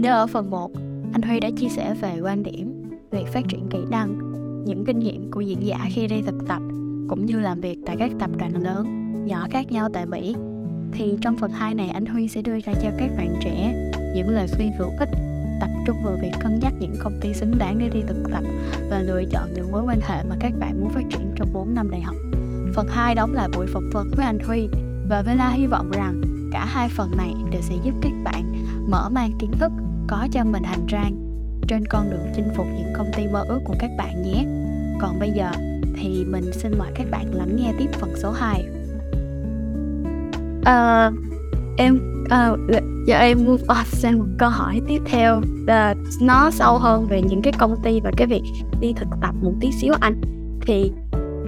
Nếu ở phần 1, anh Huy đã chia sẻ về quan điểm, việc phát triển kỹ năng, những kinh nghiệm của diễn giả khi đi thực tập, cũng như làm việc tại các tập đoàn lớn, nhỏ khác nhau tại Mỹ. Thì trong phần 2 này anh Huy sẽ đưa ra cho các bạn trẻ những lời khuyên hữu ích tập trung vào việc cân nhắc những công ty xứng đáng để đi thực tập và lựa chọn những mối quan hệ mà các bạn muốn phát triển trong 4 năm đại học. Phần 2 đóng là buổi phỏng vấn với anh Huy và Vela hy vọng rằng cả hai phần này đều sẽ giúp các bạn mở mang kiến thức có cho mình hành trang trên con đường chinh phục những công ty mơ ước của các bạn nhé. Còn bây giờ thì mình xin mời các bạn lắng nghe tiếp phần số 2. À, ờ, em à, giờ em move on sang một câu hỏi tiếp theo là nó sâu hơn về những cái công ty và cái việc đi thực tập một tí xíu anh thì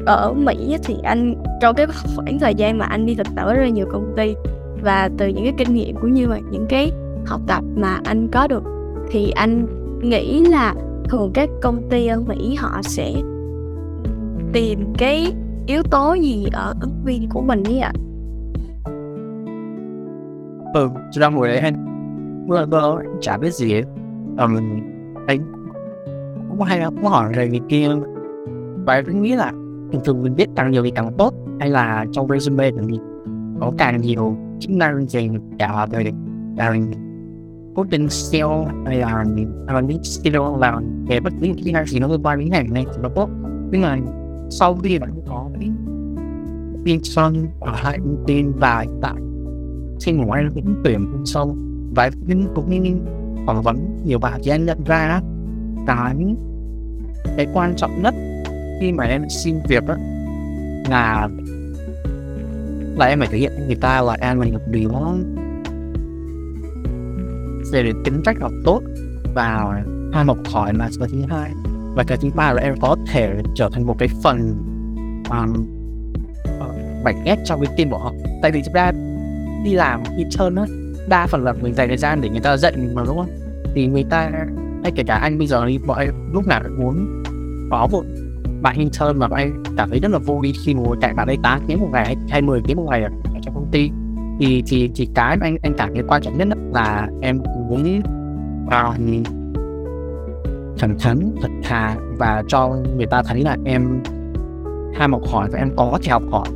ở Mỹ thì anh trong cái khoảng thời gian mà anh đi thực tập ở rất là nhiều công ty và từ những cái kinh nghiệm cũng như là những cái học tập mà anh có được thì anh nghĩ là thường các công ty ở Mỹ họ sẽ tìm cái yếu tố gì ở ứng viên của mình ấy ạ? Ừ, đang ngồi đấy anh. Mưa vừa chả biết gì hết. Um, anh cũng hay cũng hỏi về người kia. Và em nghĩ là thường thường mình biết càng nhiều thì càng tốt. Hay là trong resume của mình có càng nhiều chức năng gì cả về càng potential hay là hay à, là những skill là về bất cứ kỹ năng gì nó liên quan đến ngành này thì nó tốt. Nhưng mà sau khi bạn có cái tin son ở hai công ty và tại khi ngoài cũng tuyển sâu và cũng cũng phỏng vấn nhiều bạn thì anh nhận ra cái cái quan trọng nhất khi mà em xin việc đó là là em phải thể hiện người ta là em mình được một điều về tính cách học tốt và hai học hỏi là cái thứ hai. Và cái thứ ba là em có thể trở thành một cái phần um, mảnh ghép trong cái team của họ. Tại vì chúng ta đi làm intern á đa phần là mình dành thời gian để người ta dạy mình mà đúng không? Thì người ta hay kể cả anh bây giờ đi bọn em lúc nào cũng muốn có một bạn intern mà bọn em cảm thấy rất là vui khi ngồi cạnh bạn ấy 8 tiếng một ngày hay 10 tiếng một ngày ở trong công ty thì thì thì cái mà anh anh cảm thấy quan trọng nhất là em muốn vào thẳng thắn thật thà và cho người ta thấy là em ham học hỏi và em có thể học hỏi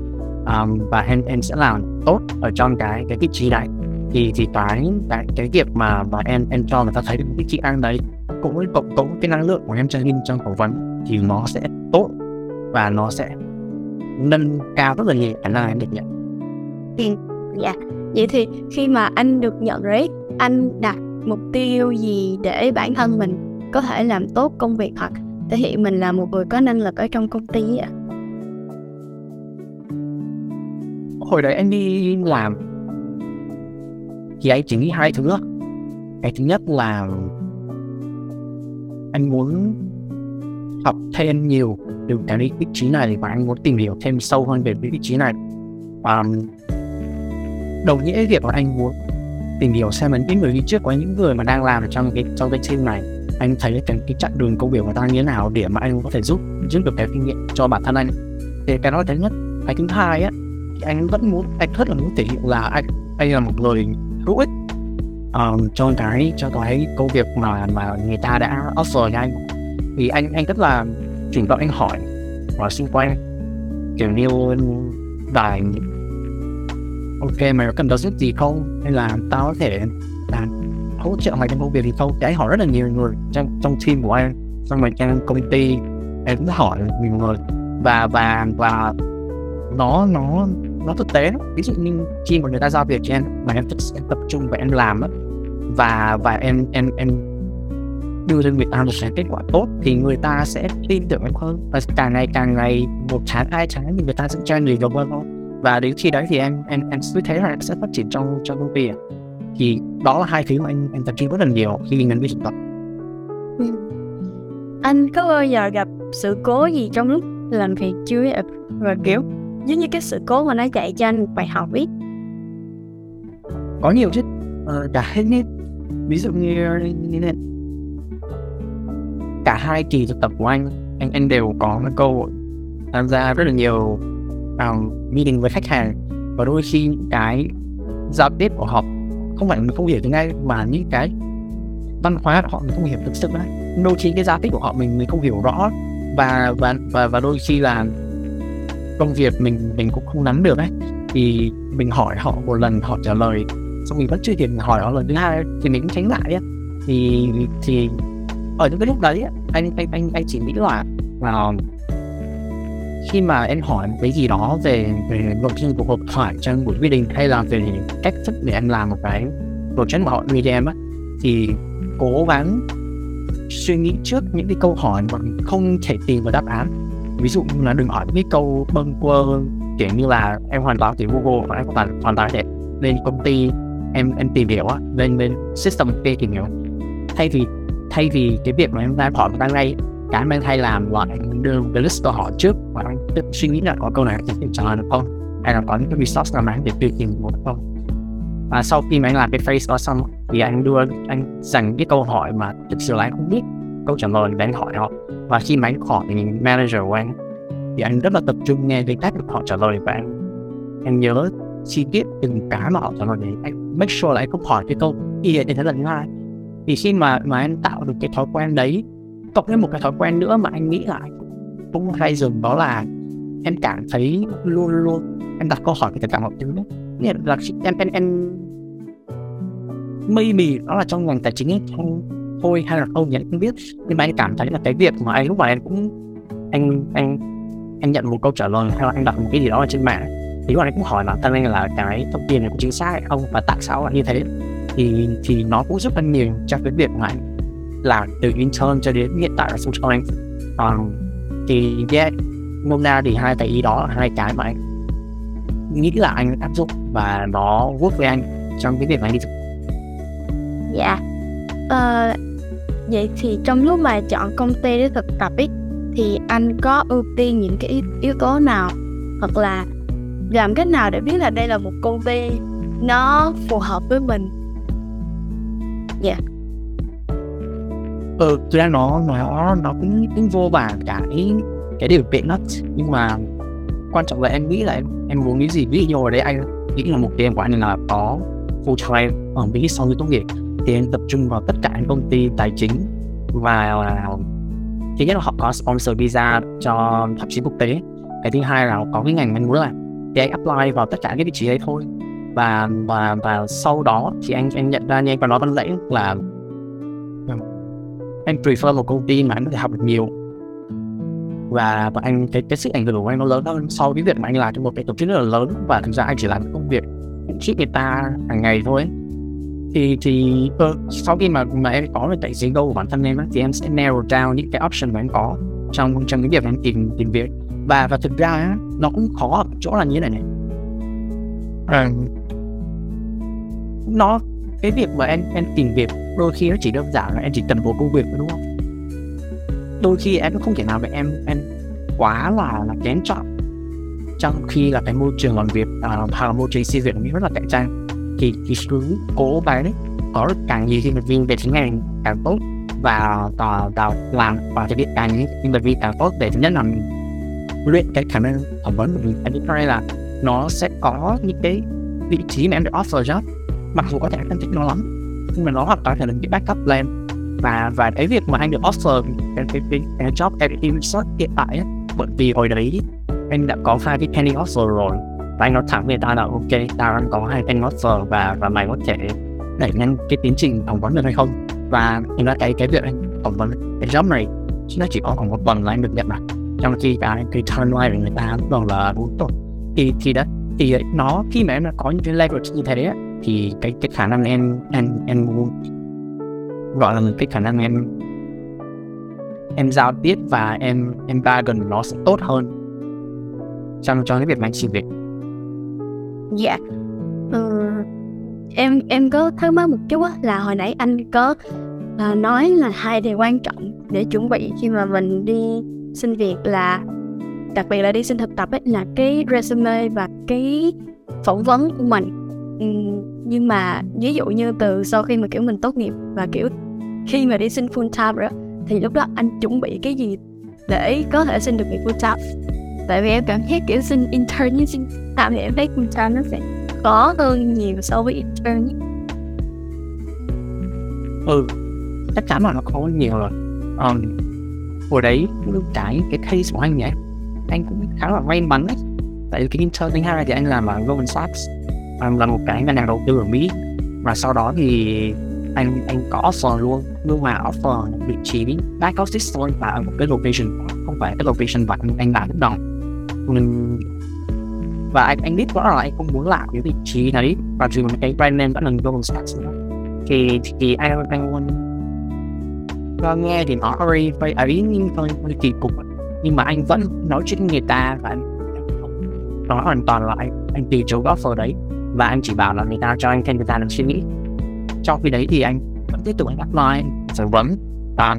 um, và em em sẽ làm tốt ở trong cái cái vị trí này thì thì cái cái cái việc mà mà em em cho người ta thấy được cái kỹ năng đấy cũng cộng cộng cái năng lượng của em trên trong phỏng vấn thì nó sẽ tốt và nó sẽ nâng cao rất là nhiều khả năng em được nhận. Dạ, vậy thì khi mà anh được nhận rate anh đặt mục tiêu gì để bản thân mình có thể làm tốt công việc hoặc thể hiện mình là một người có năng lực ở trong công ty ạ? Hồi đấy anh đi làm. Thì anh chỉ nghĩ hai thứ. Cái thứ nhất là anh muốn học thêm nhiều. Từ cái vị trí này và anh muốn tìm hiểu thêm sâu hơn về vị trí này. Và đồng nghĩa việc là anh muốn tìm hiểu xem là những người đi trước có những người mà đang làm trong cái trong cái team này. Anh thấy cái cái chặng đường công việc của ta như thế nào để mà anh có thể giúp giúp được cái kinh nghiệm cho bản thân anh. Thì cái đó là thứ nhất. Cái thứ hai á thì anh vẫn muốn anh rất là muốn thể hiện là anh anh là một người hữu ích. Um, cho cái cho cái công việc mà mà người ta đã offer cho anh. Vì anh anh rất là chủ động anh hỏi và xung quanh. Kiểu như vài ok mày có cần giúp gì không? Hay là tao có thể là hỗ trợ mày trong công việc thì không? Thì anh hỏi rất là nhiều người trong trong team của anh. Xong rồi trong công ty em cũng hỏi nhiều người. Và và và nó nó nó thực tế ví dụ như khi mà người ta giao việc cho em mà em em tập trung và em làm đó, và và em em em đưa cho người ta một cái kết quả tốt thì người ta sẽ tin tưởng em hơn. Và càng ngày càng ngày một tháng hai tháng thì người ta sẽ cho em nhiều hơn thôi và đến khi đấy thì em em em cứ thấy là em sẽ phát triển trong trong công ty thì đó là hai thứ mà anh anh tập trung rất là nhiều khi mình đi thực tập. Ừ. Anh có bao giờ gặp sự cố gì trong lúc làm việc chưa? Và kiểu giống như cái sự cố mà nó dạy cho anh một bài học biết có nhiều chứ. Ờ, cả hết hết ví dụ như này. Cả hai kỳ thực tập của anh anh anh đều có cái cơ hội tham gia rất là nhiều um, meeting với khách hàng. Và đôi khi cái giao tiếp của họ không phải mình không hiểu tiếng Anh mà những cái văn hóa của họ mình không hiểu thực sự đấy. Đôi khi cái giao tiếp của họ mình mình không hiểu rõ và và và và đôi khi là công việc mình mình cũng không nắm được ấy. Thì mình hỏi họ một lần họ trả lời xong mình vẫn chưa kịp hỏi họ lần thứ hai thì mình cũng tránh lại ấy. thì thì ở những cái lúc đấy anh anh anh anh chỉ nghĩ là là khi mà em hỏi một cái gì đó về về nội dung của cuộc thoại trong buổi meeting hay là về cách thức để em làm một cái project mà họ đưa cho em á, thì cố gắng suy nghĩ trước những cái câu hỏi mà mình không thể tìm được đáp án. Ví dụ như là đừng hỏi những cái câu bâng quơ, kiểu như là em hoàn toàn thì Google và em hoàn toàn hoàn toàn thể lên công ty, em em tìm hiểu á, lên lên system kia tìm hiểu. Thay vì thay vì cái việc mà em đang hỏi đang ngay cái anh anh thay làm là anh đưa cái list của họ trước và anh tự suy nghĩ là có câu này anh trả lời được không? Hay là có những cái resource nào mà anh để tự tìm một không? Và sau khi mà anh làm cái face đó xong, thì anh đưa, anh dành cái câu hỏi mà thực sự là anh không biết. Câu trả lời để anh hỏi họ. Và khi mà anh hỏi thì manager của anh, thì anh rất là tập trung nghe cái cách họ trả lời và anh anh nhớ chi tiết từng cái mà họ trả lời để anh make sure là anh không hỏi cái câu y như thế lần thứ hai thì khi mà mà anh tạo được cái thói quen đấy cộng thêm một cái thói quen nữa mà anh nghĩ là anh cũng hay dùng, đó là em cảm thấy luôn luôn em đặt câu hỏi về tất cả mọi thứ đấy nghĩa là em em em maybe đó là trong ngành tài chính ấy, không, thôi hay là không thì không biết. Nhưng mà anh cảm thấy là cái việc mà anh, lúc mà anh cũng, anh anh anh nhận một câu trả lời hay là anh đặt một cái gì đó ở trên mạng, thì lúc anh cũng hỏi bản thân anh là cái thông tin này có chính xác hay không và tại sao lại như thế, thì thì nó cũng giúp anh nhiều trong cái việc mà anh làm từ intern cho đến hiện tại là full time. Um, thì yeah, nôm na thì hai cái ý đó là hai cái mà anh nghĩ là anh áp dụng và nó work với anh trong cái việc mà anh đi. Thực Dạ. Uh, Vậy thì trong lúc mà chọn công ty để thực tập ấy Thì anh có ưu tiên những cái yếu, tố nào? Hoặc là làm cách nào để biết là đây là một công ty Nó phù hợp với mình? Dạ ừ thực ra nó nó nó cũng cũng vô vàn cái cái điều kiện đó. Nhưng mà quan trọng là em nghĩ là em em muốn nghĩ gì? Ví dụ ở đấy anh nghĩ là mục tiêu của anh là có full time ở Mỹ sau khi tốt nghiệp, thì anh tập trung vào tất cả những công ty tài chính và, thứ nhất là họ có sponsor visa cho thậm chí quốc tế. Cái thứ hai là có cái ngành anh muốn làm, thì anh apply vào tất cả cái vị trí đấy thôi. Và và và sau đó thì anh anh nhận ra như anh có nói ban nãy là anh prefer một công ty mà anh có thể học được nhiều. Và, và anh cái cái sức ảnh hưởng của anh nó lớn hơn so với việc mà anh làm trong một cái tổ chức rất là lớn và thực ra anh chỉ làm công việc giúp người ta hàng ngày thôi thì thì uh, sau khi mà mà em có được cái gì goal của bản thân em á, thì em sẽ narrow down những cái option mà em có trong trong cái việc em tìm tìm việc. Và và thực ra nó cũng khó ở chỗ là như thế này này. À, nó cái việc mà em em tìm việc đôi khi nó chỉ đơn giản là em chỉ cần một công việc thôi đúng không? Đôi khi em cũng không thể nào mà em em quá là là kén chọn. Trong khi là cái môi trường làm việc à, hoặc là môi trường xây dựng rất là cạnh tranh thì thì cứ cố gắng có được càng nhiều team viên về chính ngành càng tốt và và, và làm và thực hiện càng nhiều team viên càng tốt để thứ nhất là luyện cái khả năng phỏng vấn của mình. Anh thứ hai là nó sẽ có những cái vị trí mà em được offer job mặc dù có thể không thích nó lắm nhưng mà nó hoàn toàn là những cái backup plan. Và và cái việc mà anh được offer cái cái cái, cái job at research hiện tại ấy, bởi vì hồi đấy anh đã có hai cái penny offer rồi. Và anh nói thẳng với người ta là ok tao đang có hai penny offer và và mày có thể đẩy nhanh cái tiến trình phỏng vấn được hay không? Và thành ra cái cái việc anh phỏng vấn cái job này nó chỉ có khoảng một tuần là anh được nhận mà. Trong khi cái cái timeline của người ta lúc đầu là bốn tuần thì thì đó thì nó khi mà em đã có những cái leverage như thế ấy, thì cái cái khả năng em em em gọi là cái khả năng em em giao tiếp và em em bargain nó sẽ tốt hơn trong trong cái việc mà anh xin việc. Dạ. Ừ. em em có thắc mắc một chút á, là hồi nãy anh có là nói là hai điều quan trọng để chuẩn bị khi mà mình đi xin việc là, đặc biệt là đi xin thực tập ấy, là cái resume và cái phỏng vấn của mình ừ, nhưng mà ví dụ như từ sau khi mà kiểu mình tốt nghiệp và kiểu khi mà đi xin full time rồi thì lúc đó anh chuẩn bị cái gì để có thể xin được việc full time? Tại vì em cảm thấy kiểu xin intern như xin tạm thì em thấy full time nó sẽ khó hơn nhiều so với intern ừ chắc chắn là nó khó hơn nhiều rồi. Um, hồi đấy lúc cái cái case của anh nhỉ anh cũng khá là may mắn đấy. Tại vì cái intern thứ hai thì anh làm ở Goldman Sachs là một cái ngân hàng đầu tư ở Mỹ và sau đó thì anh anh có offer luôn nhưng mà offer vị trí back office thôi và ở một cái location không phải cái location mà anh, anh làm lúc đầu nên và anh anh biết rõ là anh không muốn làm cái vị trí đấy và dù cái brand name đã là Goldman Sachs thì thì anh anh luôn và nghe thì nó hơi hơi ấy nhưng hơi, hơi kỳ cục nhưng mà anh vẫn nói chuyện với người ta và anh nói hoàn toàn là anh anh từ chối offer đấy và anh chỉ bảo là người ta cho anh thêm thời gian để suy nghĩ. Trong khi đấy thì anh vẫn tiếp tục anh apply. Phỏng vấn và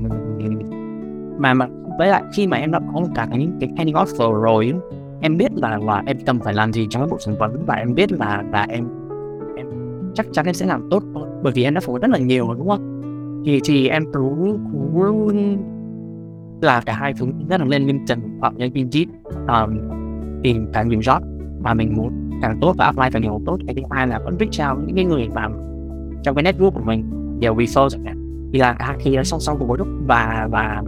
mà mà với lại khi mà em đã có cả những cái pending offer rồi em biết là là em cần phải làm gì trong cái bộ phỏng vấn và em biết là là em em chắc chắn em sẽ làm tốt bởi vì em đã phỏng vấn rất là nhiều rồi đúng không? Thì thì em cứ là cả hai thứ rất là lên LinkedIn hoặc là Indeed um, tìm càng nhiều job mà mình muốn càng tốt và apply càng nhiều tốt cái thứ hai là vẫn reach out những cái người mà trong cái network của mình đều refer chẳng hạn. Thì là cả khi nó song song cùng một lúc. Và và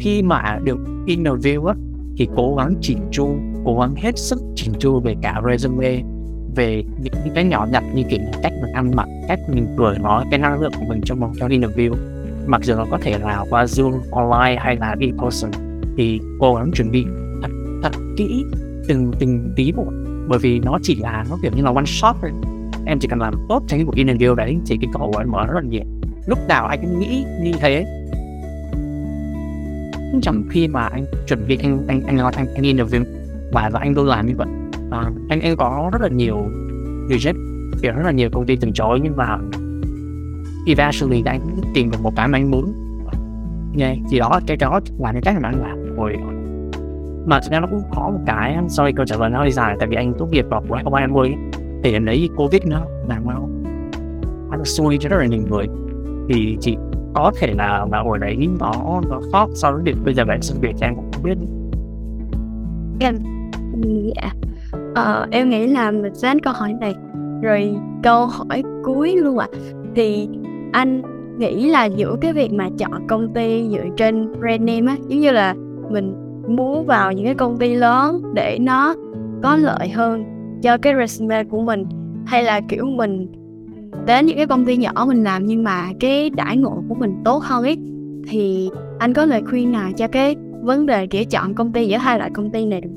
khi mà được interview á thì cố gắng chỉnh chu cố gắng hết sức chỉnh chu về cả resume về những, những cái nhỏ nhặt như kiểu cách mình ăn mặc cách mình cười nói cái năng lượng của mình trong một trong interview. Mặc dù nó có thể là qua zoom online hay là in person. Thì cố gắng chuẩn bị thật thật kỹ từng từng tí một bởi vì nó chỉ là nó kiểu như là one shot thôi. Em chỉ cần làm tốt trong cái cuộc interview đấy thì cái cửa của anh mở rất là nhiều. Lúc nào anh cũng nghĩ như thế. Chẳng khi mà anh chuẩn bị anh anh anh nói anh, anh interview và và anh luôn làm như vậy. À, anh anh có rất là nhiều reject kiểu rất là nhiều công ty từ chối nhưng mà eventually anh tìm được một cái mà anh muốn. Yeah, thì đó cái đó là cái cách mà anh làm. Rồi mà thực ra nó cũng có một cái sorry câu trả lời nó hơi dài tại vì anh tốt nghiệp vào cuối 2020 thì đến đấy covid nó làm sao anh xui cho rất là nhiều người. Thì chỉ có thể là vào hồi đấy nó nó khó so với việc bây giờ bạn sinh việc em cũng không biết. Em dạ ờ, em nghĩ là mình sẽ câu hỏi này. Rồi câu hỏi cuối luôn ạ. À. thì anh nghĩ là giữa cái việc mà chọn công ty dựa trên brand name á giống như là mình muốn vào những cái công ty lớn để nó có lợi hơn cho cái resume của mình, hay là, kiểu, mình đến những cái công ty nhỏ mình làm nhưng mà cái đãi ngộ của mình tốt hơn ấy. Thì anh có lời khuyên nào cho cái vấn đề kiểu chọn công ty giữa hai loại công ty này được?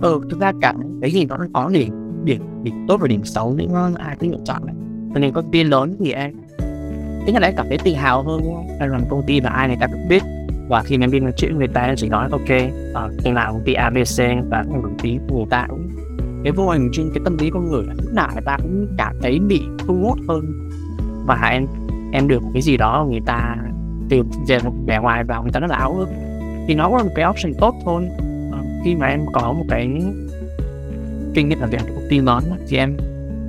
Ừ chúng ta cả cái gì nó có điểm điểm điểm tốt và điểm xấu nhưng ai cũng lựa chọn này cho nên công ty lớn thì em thứ nhất là cảm thấy tự hào hơn đúng không? Em làm công ty mà ai người ta cũng biết. Và khi mà em đi nói chuyện người ta em chỉ nói ok uh, khi nào công ty ABC và công ty của người ta cũng cái vô hình trên cái tâm lý con người lúc nào người ta cũng cảm thấy bị thu hút hơn. Và em em được cái gì đó người ta từ về một vẻ ngoài vào người ta rất là áo ước thì nó có một cái option tốt thôi. À, khi mà em có một cái kinh nghiệm làm việc của công ty lớn thì em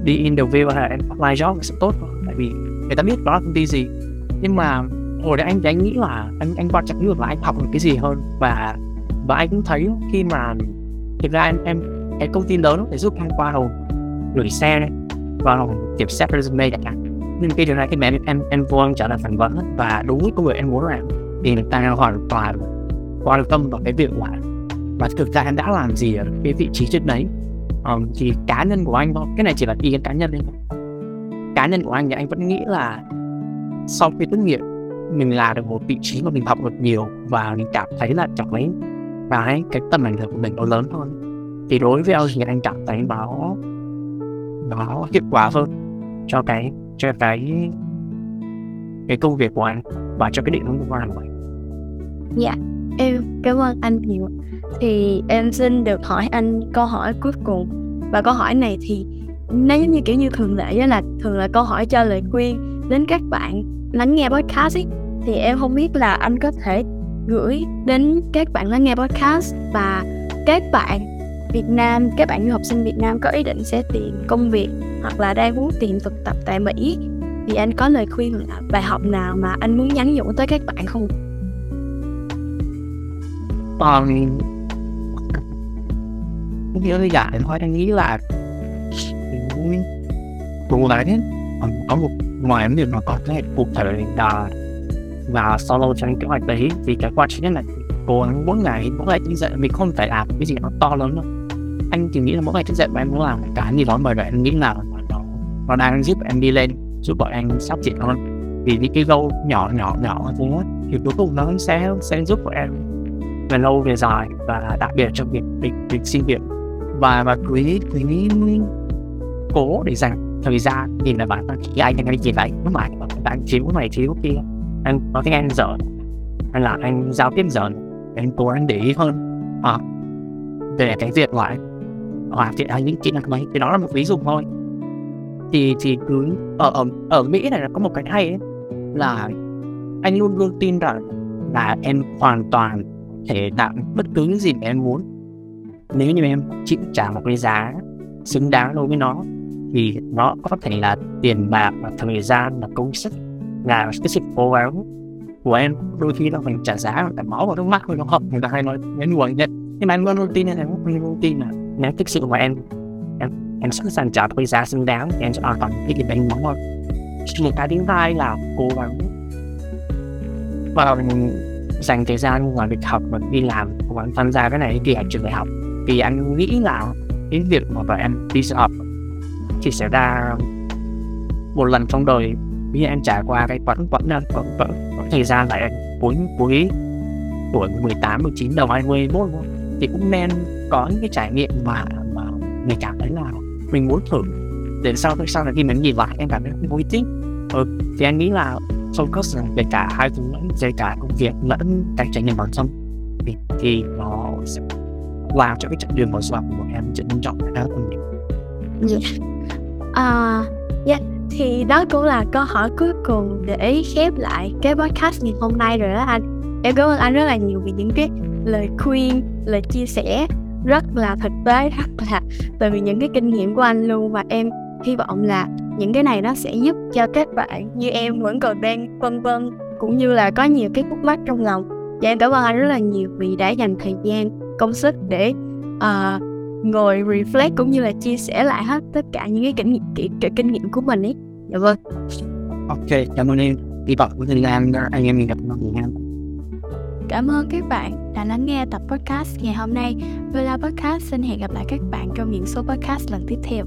đi interview hay là em apply job sẽ tốt hơn. Tại vì người ta biết đó là công ty gì. Nhưng mà hồi đấy anh anh nghĩ là anh anh quan trọng nhất là anh học được cái gì hơn. Và và anh cũng thấy khi mà thực ra em em cái công ty lớn để giúp anh qua hầu gửi xe này và kiểm xét resume chẳng hạn. Nhưng cái điều này khi mà em em em vô trở lại phỏng vấn và đúng với công việc em muốn làm thì người ta hoàn toàn quan tâm vào cái việc của và thực ra em đã làm gì ở cái vị trí trước đấy. Um, thì cá nhân của anh thôi cái này chỉ là ý kiến cá nhân thôi cá nhân của anh thì anh vẫn nghĩ là sau khi tốt nghiệp, mình làm được một vị trí mà mình học được nhiều và mình cảm thấy là chẳng lấy và cái tầm ảnh hưởng của mình nó lớn hơn. Thì đối với anh thì anh cảm thấy nó nó hiệu quả hơn cho cái cho cái cái công việc của anh và cho cái định hướng của anh của anh. Dạ em cảm ơn anh nhiều. Thì em xin được hỏi anh câu hỏi cuối cùng. Và câu hỏi này thì nó giống như kiểu như thường lệ đó là thường là câu hỏi cho lời khuyên đến các bạn lắng nghe podcast ấy thì em không biết là anh có thể gửi đến các bạn lắng nghe podcast và các bạn Việt Nam, các bạn du học sinh Việt Nam có ý định sẽ tìm công việc hoặc là đang muốn tìm thực tập tại Mỹ thì anh có lời khuyên là bài học nào mà anh muốn nhắn nhủ tới các bạn không? Um, như là thôi anh nghĩ là cùng đấy có một ngoài vấn đề mà có thể cụ thể là và solo trong kế hoạch đấy thì cái quan trọng nhất là cố gắng mỗi ngày mỗi ngày thức dậy mình không phải làm cái gì nó to lớn đâu. Anh chỉ nghĩ là mỗi ngày thức dậy mà em muốn làm cái gì đó bởi vậy anh nghĩ là nó nó đang giúp em đi lên giúp bọn em sắp triển hơn. Vì những cái goal nhỏ nhỏ nhỏ thế thì cuối cùng nó sẽ sẽ giúp bọn em về lâu về dài và đặc biệt trong việc việc, việc xin việc. Và và quý quý cố để dành thời gian nhìn lại bản thân thì anh anh nhìn lại lúc này bạn thiếu này thiếu kia anh có tiếng anh dở hay là anh giao tiếp dở anh cố gắng để ý hơn. À, về cái việc loại hoàn thiện hay những kỹ năng mấy thì đó là một ví dụ thôi. Thì thì cứ ở ở ở Mỹ này là có một cái hay ấy, là anh luôn luôn tin rằng là em hoàn toàn thể làm bất cứ những gì mà em muốn. Nếu như em chịu trả một cái giá xứng đáng đối với nó thì nó có thể là tiền bạc và thời gian và công sức là cái sự cố gắng của em. Đôi khi nó phải trả giá cả máu và nước mắt thôi nó không? Người ta hay nói đến nguồn nhận nhưng mà em luôn luôn tin em luôn tin là nếu thực sự mà em. Em em sẵn sàng trả cái giá xứng đáng thì em sẽ hoàn toàn cái gì anh máu hơn. một cái thứ hai là cố gắng và mình dành thời gian ngoài việc học và đi làm, cố gắng tham gia cái này thì ở trường đại học. Thì anh nghĩ là cái việc mà bọn em đi học thì sẽ ra một lần trong đời vì em trải qua cái quãng quãng quãng, quãng, quãng thời gian lại cuối cuối tuổi 18 19 đầu 21 thì cũng nên có những cái trải nghiệm mà mà mình cảm thấy là mình muốn thử để sau sau này khi mình nhìn lại em cảm thấy vui thích ừ, thì anh nghĩ là focus về cả hai thứ lẫn về cả công việc lẫn cái trải nghiệm bản thân thì, thì nó sẽ làm cho cái chặng đường mở rộng của em trở nên trọng đại hơn nhiều. Yeah. À, yeah. Thì đó cũng là câu hỏi cuối cùng để khép lại cái podcast ngày hôm nay rồi đó anh. Em cảm ơn anh rất là nhiều vì những cái lời khuyên, lời chia sẻ rất là thực tế, rất là từ những cái kinh nghiệm của anh luôn và em hy vọng là những cái này nó sẽ giúp cho các bạn như em vẫn còn đang vân vân cũng như là có nhiều cái khúc mắc trong lòng và em cảm ơn anh rất là nhiều vì đã dành thời gian công sức để uh, ngồi reflect cũng như là chia sẻ lại hết tất cả những cái kinh nghiệm cái, cái kinh nghiệm của mình ấy dạ vâng ok cảm ơn em hy vọng của thời gian anh em mình gặp nhau nhau Cảm ơn các bạn đã lắng nghe tập podcast ngày hôm nay. Vela Podcast xin hẹn gặp lại các bạn trong những số podcast lần tiếp theo.